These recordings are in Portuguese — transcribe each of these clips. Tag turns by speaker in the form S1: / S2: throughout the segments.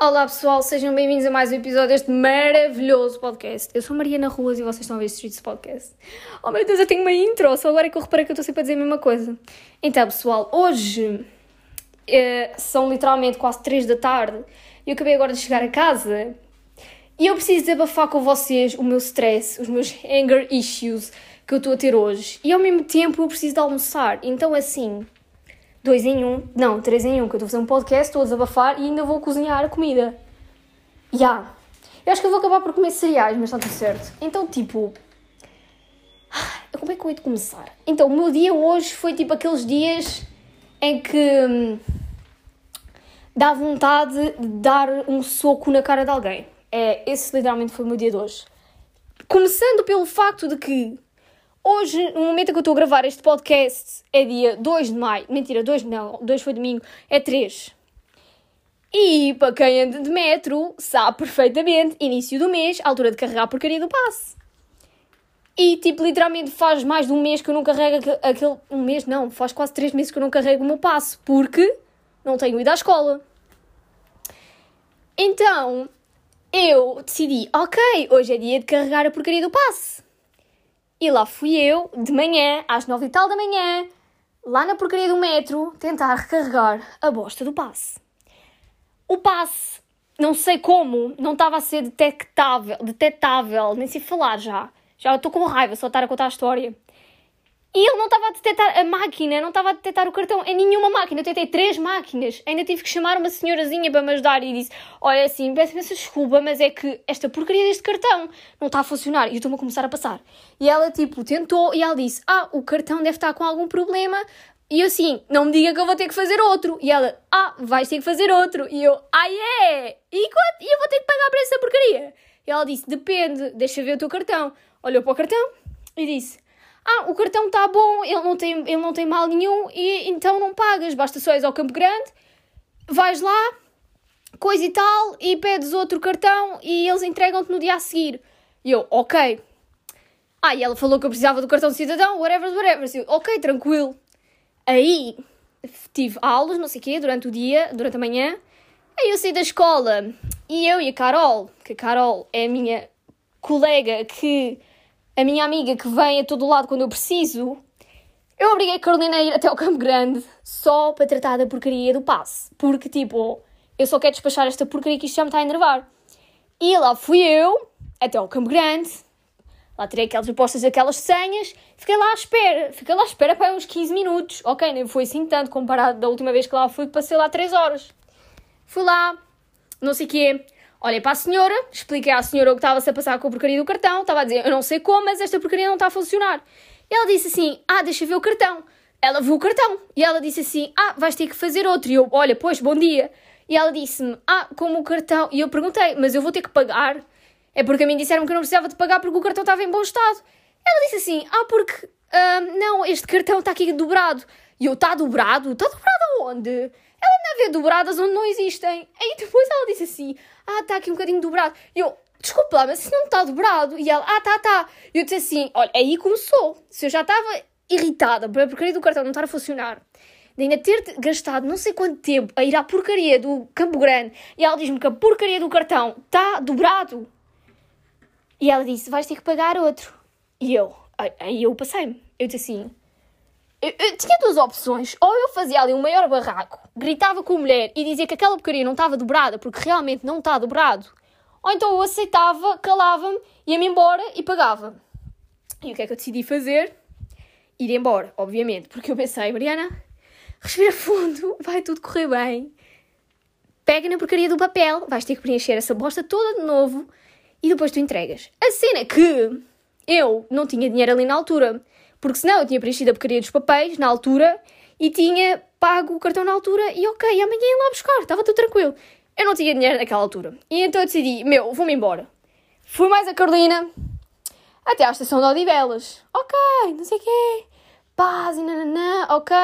S1: Olá pessoal, sejam bem-vindos a mais um episódio deste maravilhoso podcast. Eu sou Mariana Ruas e vocês estão a ver Streets Podcast. Oh meu Deus, eu tenho uma intro, só agora é que eu reparei que eu estou sempre a dizer a mesma coisa. Então pessoal, hoje eh, são literalmente quase 3 da tarde e eu acabei agora de chegar a casa e eu preciso desabafar com vocês o meu stress, os meus anger issues que eu estou a ter hoje. E ao mesmo tempo eu preciso de almoçar, então assim dois em um, não, três em um, que eu estou a fazer um podcast, estou a desabafar e ainda vou cozinhar a comida. Ya. Yeah. Eu acho que eu vou acabar por comer cereais, mas está tudo certo. Então, tipo. Como é que eu hei de começar? Então, o meu dia hoje foi tipo aqueles dias em que hum, dá vontade de dar um soco na cara de alguém. É, esse literalmente foi o meu dia de hoje. Começando pelo facto de que Hoje, no momento em que eu estou a gravar este podcast, é dia 2 de maio. Mentira, 2 não, 2 foi domingo, é 3. E para quem anda de metro, sabe perfeitamente, início do mês, altura de carregar a porcaria do passe. E tipo, literalmente faz mais de um mês que eu não carrego aquele. Um mês não, faz quase 3 meses que eu não carrego o meu passe, porque não tenho ido à escola. Então, eu decidi, ok, hoje é dia de carregar a porcaria do passe. E lá fui eu, de manhã, às nove e tal da manhã, lá na porcaria do metro, tentar recarregar a bosta do passe. O passe, não sei como, não estava a ser detectável, detectável, nem sei falar já. Já estou com raiva só estar a contar a história. E ele não estava a detectar a máquina, não estava a detectar o cartão em nenhuma máquina. Eu tentei três máquinas. Ainda tive que chamar uma senhorazinha para me ajudar e disse: Olha, assim, peço imensa desculpa, mas é que esta porcaria deste cartão não está a funcionar. E eu estou-me a começar a passar. E ela, tipo, tentou e ela disse: Ah, o cartão deve estar com algum problema. E eu assim, não me diga que eu vou ter que fazer outro. E ela, ah, vais ter que fazer outro. E eu, ah, é? E, e eu vou ter que pagar para essa porcaria? E ela disse, depende, deixa ver o teu cartão. Olhou para o cartão e disse, ah, o cartão está bom, ele não, tem, ele não tem mal nenhum e então não pagas, basta só ir ao Campo Grande, vais lá, coisa e tal, e pedes outro cartão e eles entregam-te no dia a seguir. E eu, ok. Ah, e ela falou que eu precisava do cartão de cidadão, whatever, whatever. Eu, ok, tranquilo. Aí tive aulas, não sei o quê, durante o dia, durante a manhã. Aí eu saí da escola e eu e a Carol, que a Carol é a minha colega que a minha amiga que vem a todo lado quando eu preciso, eu obriguei a Carolina a ir até ao Campo Grande só para tratar da porcaria do passe. Porque, tipo, eu só quero despachar esta porcaria que isto já me está a enervar. E lá fui eu, até ao Campo Grande, lá tirei aquelas propostas, aquelas senhas, fiquei lá à espera. Fiquei lá à espera para uns 15 minutos. Ok, nem foi assim tanto comparado da última vez que lá fui, passei lá 3 horas. Fui lá, não sei o quê. Olhei para a senhora, expliquei à senhora o que estava-se a passar com a porcaria do cartão, estava a dizer, eu não sei como, mas esta porcaria não está a funcionar. E ela disse assim, ah, deixa ver o cartão. Ela viu o cartão e ela disse assim, ah, vais ter que fazer outro. E eu, olha, pois, bom dia. E ela disse-me, ah, como o cartão... E eu perguntei, mas eu vou ter que pagar? É porque a mim disseram que eu não precisava de pagar porque o cartão estava em bom estado. Ela disse assim, ah, porque... Uh, não, este cartão está aqui dobrado. E eu, está dobrado? Está dobrado aonde? Ela anda a ver dobradas onde não existem. Aí depois ela disse assim, ah, está aqui um bocadinho dobrado. E eu, desculpa mas isso não está dobrado. E ela, ah, tá, tá. E eu disse assim, olha, aí começou. Se eu já estava irritada por a porcaria do cartão não estar a funcionar, de ainda ter gastado não sei quanto tempo a ir à porcaria do Campo Grande, e ela diz-me que a porcaria do cartão está dobrado. E ela disse, vais ter que pagar outro. E eu, aí eu passei-me. Eu disse assim, eu, eu, tinha duas opções. Ou eu fazia ali um maior barraco, gritava com a mulher e dizia que aquela porcaria não estava dobrada porque realmente não está dobrado. Ou então eu aceitava, calava-me, ia-me embora e pagava. E o que é que eu decidi fazer? Ir embora, obviamente, porque eu pensei, Mariana, respira fundo, vai tudo correr bem. Pega na porcaria do papel, vais ter que preencher essa bosta toda de novo e depois tu entregas. A cena é que eu não tinha dinheiro ali na altura. Porque senão eu tinha preenchido a porcaria dos papéis na altura e tinha pago o cartão na altura e ok, amanhã ia lá buscar, estava tudo tranquilo. Eu não tinha dinheiro naquela altura. E então eu decidi, meu, vou-me embora. Fui mais a Carolina até à estação de Odivelas. Ok, não sei o quê. Paz e nananã, ok.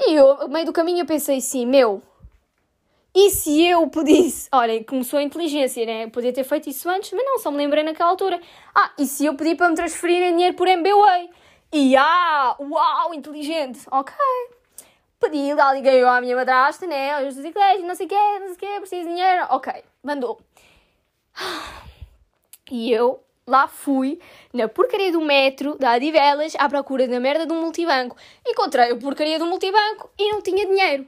S1: E eu, no meio do caminho, eu pensei assim, meu, E se eu pedisse, olha, começou a inteligência, né? Eu podia ter feito isso antes, mas não, só me lembrei naquela altura. Ah, e se eu pedir para me transferirem dinheiro por MBWay? E ah, uau, inteligente, ok. Pedi, lá liguei eu à minha madrasta, né? Os bicicletas, não sei o quê, não sei o quê, preciso de dinheiro. Ok, mandou. E eu lá fui, na porcaria do metro da Adivelas, à procura da merda um multibanco. Encontrei a porcaria do multibanco e não tinha dinheiro.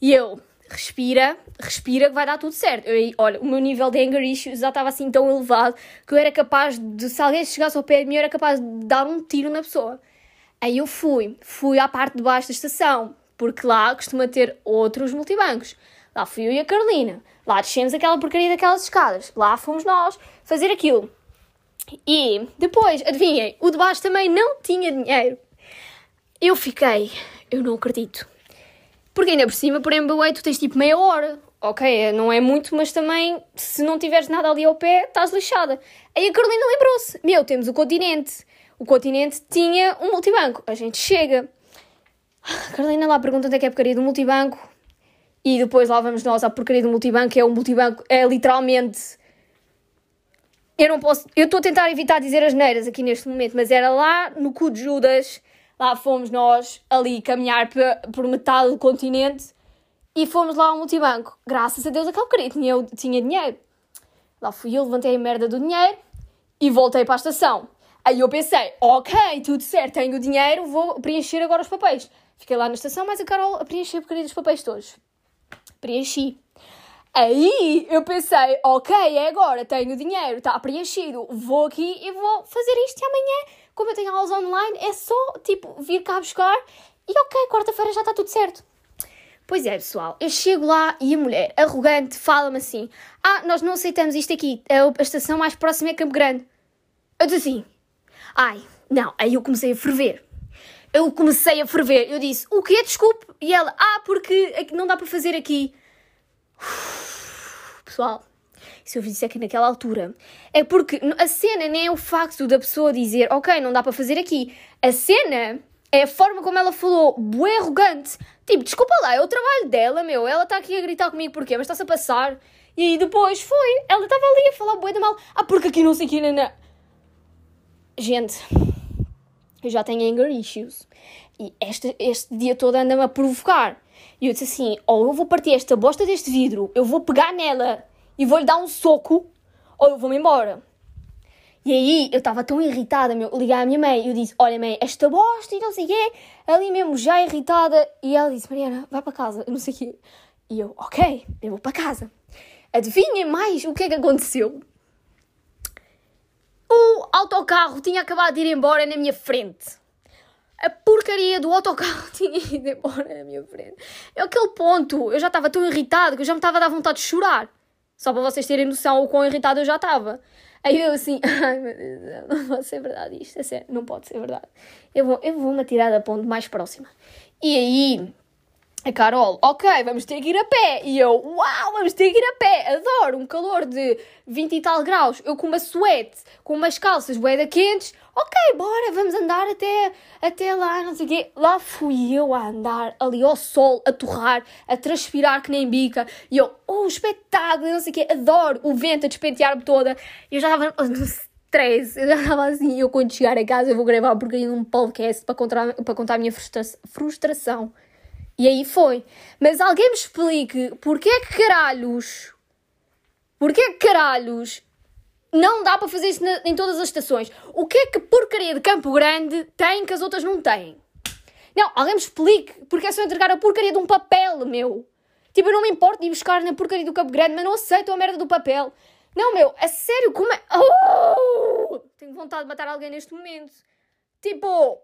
S1: E eu, respira, respira que vai dar tudo certo. Eu, olha, o meu nível de anger issues já estava assim tão elevado que eu era capaz de, se alguém chegasse ao pé de mim, eu era capaz de dar um tiro na pessoa. Aí eu fui, fui à parte de baixo da estação, porque lá costuma ter outros multibancos. Lá fui eu e a Carolina. Lá descemos aquela porcaria daquelas escadas. Lá fomos nós fazer aquilo. E depois, adivinhem, o de baixo também não tinha dinheiro. Eu fiquei, eu não acredito. Porque ainda por cima, por MBA, tu tens tipo meia hora. Ok, não é muito, mas também, se não tiveres nada ali ao pé, estás lixada. Aí a Carolina lembrou-se: Meu, temos o continente. O continente tinha um multibanco. A gente chega. A Carolina lá pergunta onde é que é a porcaria do multibanco. E depois lá vamos nós à porcaria do multibanco, é um multibanco, é literalmente. Eu não posso. Eu estou a tentar evitar dizer as neiras aqui neste momento, mas era lá no cu de Judas. Lá fomos nós ali caminhar por metade do continente e fomos lá ao multibanco. Graças a Deus aquele querido tinha, tinha dinheiro. Lá fui eu, levantei a merda do dinheiro e voltei para a estação. Aí eu pensei, ok, tudo certo, tenho o dinheiro, vou preencher agora os papéis. Fiquei lá na estação, mas a Carol a preencher a dos papéis todos preenchi. Aí eu pensei, ok, é agora, tenho dinheiro, está preenchido, vou aqui e vou fazer isto e amanhã, como eu tenho aulas online, é só tipo vir cá buscar e ok, quarta-feira já está tudo certo. Pois é, pessoal, eu chego lá e a mulher, arrogante, fala-me assim: Ah, nós não aceitamos isto aqui, a estação mais próxima é Campo Grande. Eu disse assim: Ai, não, aí eu comecei a ferver eu comecei a ferver. Eu disse, o quê? Desculpe. E ela, ah, porque não dá para fazer aqui. Pessoal, se eu disser que naquela altura é porque a cena nem é o facto da pessoa dizer, ok, não dá para fazer aqui. A cena é a forma como ela falou, bué arrogante. Tipo, desculpa lá, é o trabalho dela, meu. Ela está aqui a gritar comigo porquê? Mas está-se a passar. E aí depois foi. Ela estava ali a falar bué de mal. Ah, porque aqui não sei o que. Gente eu já tenho anger issues. E este, este dia todo anda-me a provocar. E eu disse assim: ou eu vou partir esta bosta deste vidro, eu vou pegar nela e vou-lhe dar um soco, ou eu vou-me embora. E aí eu estava tão irritada, meu, liguei à minha mãe e eu disse: Olha, mãe, esta bosta e não sei o quê, ali mesmo já irritada. E ela disse: Mariana, vai para casa, não sei o quê. E eu: Ok, eu vou para casa. Adivinhem mais o que é que aconteceu? O autocarro tinha acabado de ir embora na minha frente. A porcaria do autocarro tinha ido embora na minha frente. É aquele ponto. Eu já estava tão irritado que eu já me estava a dar vontade de chorar. Só para vocês terem noção o quão irritado eu já estava. Aí eu assim, ai meu Deus, não pode ser verdade isto, é sério, não pode ser verdade. Eu vou, eu vou me atirar da ponte mais próxima. E aí, a Carol, ok, vamos ter que ir a pé. E eu, uau, vamos ter que ir a pé. Adoro um calor de 20 e tal graus. Eu com uma suete, com umas calças boeda quentes. Ok, bora, vamos andar até, até lá, não sei o quê. Lá fui eu a andar ali ao sol, a torrar, a transpirar que nem bica. E eu, oh, espetáculo, não sei o quê. Adoro o vento a despentear-me toda. Eu já estava stress. Eu estava assim, eu quando chegar a casa eu vou gravar um porcaria num podcast para contar, para contar a minha frustra frustração. E aí foi. Mas alguém me explique porquê que caralhos. Porquê que caralhos não dá para fazer isso em todas as estações? O que é que porcaria de Campo Grande tem que as outras não têm? Não, alguém me explique porque é só entregar a porcaria de um papel, meu. Tipo, eu não me importo de ir buscar na porcaria do Campo Grande, mas não aceito a merda do papel. Não, meu, a sério, como é. Oh! Tenho vontade de matar alguém neste momento. Tipo,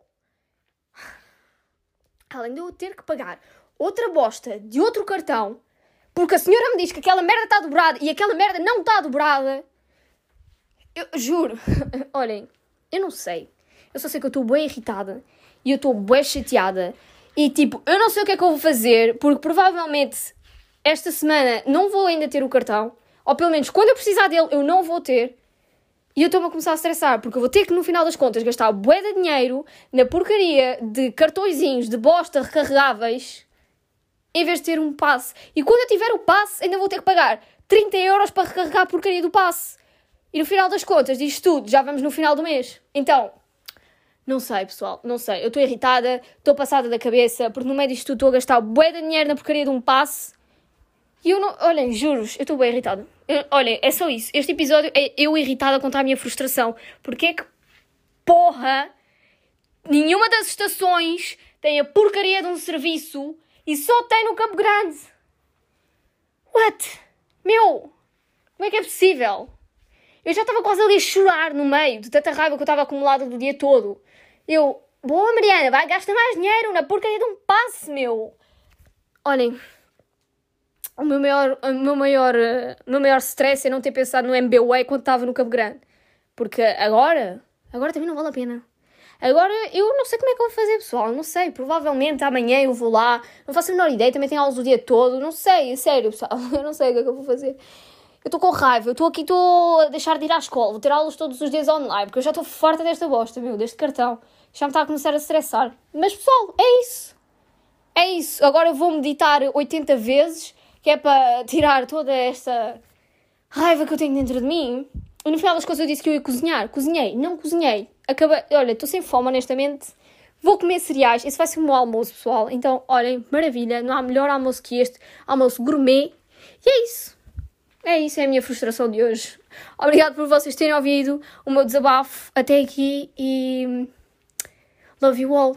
S1: além de eu ter que pagar outra bosta de outro cartão, porque a senhora me diz que aquela merda está dobrada e aquela merda não está dobrada. Eu juro, olhem, eu não sei. Eu só sei que eu estou bem irritada e eu estou bem chateada. E tipo, eu não sei o que é que eu vou fazer, porque provavelmente esta semana não vou ainda ter o cartão. Ou pelo menos quando eu precisar dele, eu não vou ter. E eu estou-me a começar a estressar, porque eu vou ter que, no final das contas, gastar bué de dinheiro na porcaria de cartõezinhos de bosta recarregáveis. em vez de ter um passe. E quando eu tiver o passe, ainda vou ter que pagar 30 euros para recarregar a porcaria do passe. E no final das contas, diz tudo, já vamos no final do mês. Então, não sei, pessoal, não sei. Eu estou irritada, estou passada da cabeça, porque no meio disto tudo estou a gastar bué de dinheiro na porcaria de um passe. E eu não. Olhem, juros, eu estou bem irritada. Olhem, é só isso. Este episódio é eu irritada contra a minha frustração. Porque é que, porra, nenhuma das estações tem a porcaria de um serviço e só tem no Campo Grande? What? Meu, como é que é possível? Eu já estava quase ali a chorar no meio de tanta raiva que eu estava acumulada do dia todo. Eu, boa Mariana, vai gastar mais dinheiro na porcaria de um passe, meu. Olhem, o meu maior, o meu maior, uh, o meu maior stress é não ter pensado no MBWay quando estava no Campo Grande. Porque agora, agora também não vale a pena. Agora eu não sei como é que eu vou fazer, pessoal. Não sei. Provavelmente amanhã eu vou lá. Não faço a menor ideia. Também tenho aulas o dia todo. Não sei. Sério, pessoal. Eu não sei o que é que eu vou fazer. Eu estou com raiva, eu estou aqui, estou a deixar de ir à escola, vou ter aulas todos os dias online, porque eu já estou farta desta bosta, meu, deste cartão. Já me está a começar a estressar. Mas pessoal, é isso. É isso. Agora eu vou meditar 80 vezes, que é para tirar toda esta raiva que eu tenho dentro de mim. E no final das coisas eu disse que eu ia cozinhar. Cozinhei, não cozinhei. Acabei, olha, estou sem fome, honestamente. Vou comer cereais. Esse vai ser o meu almoço, pessoal. Então, olhem, maravilha. Não há melhor almoço que este. Almoço gourmet. E é isso. É isso, é a minha frustração de hoje. Obrigado por vocês terem ouvido o meu desabafo até aqui e love you all.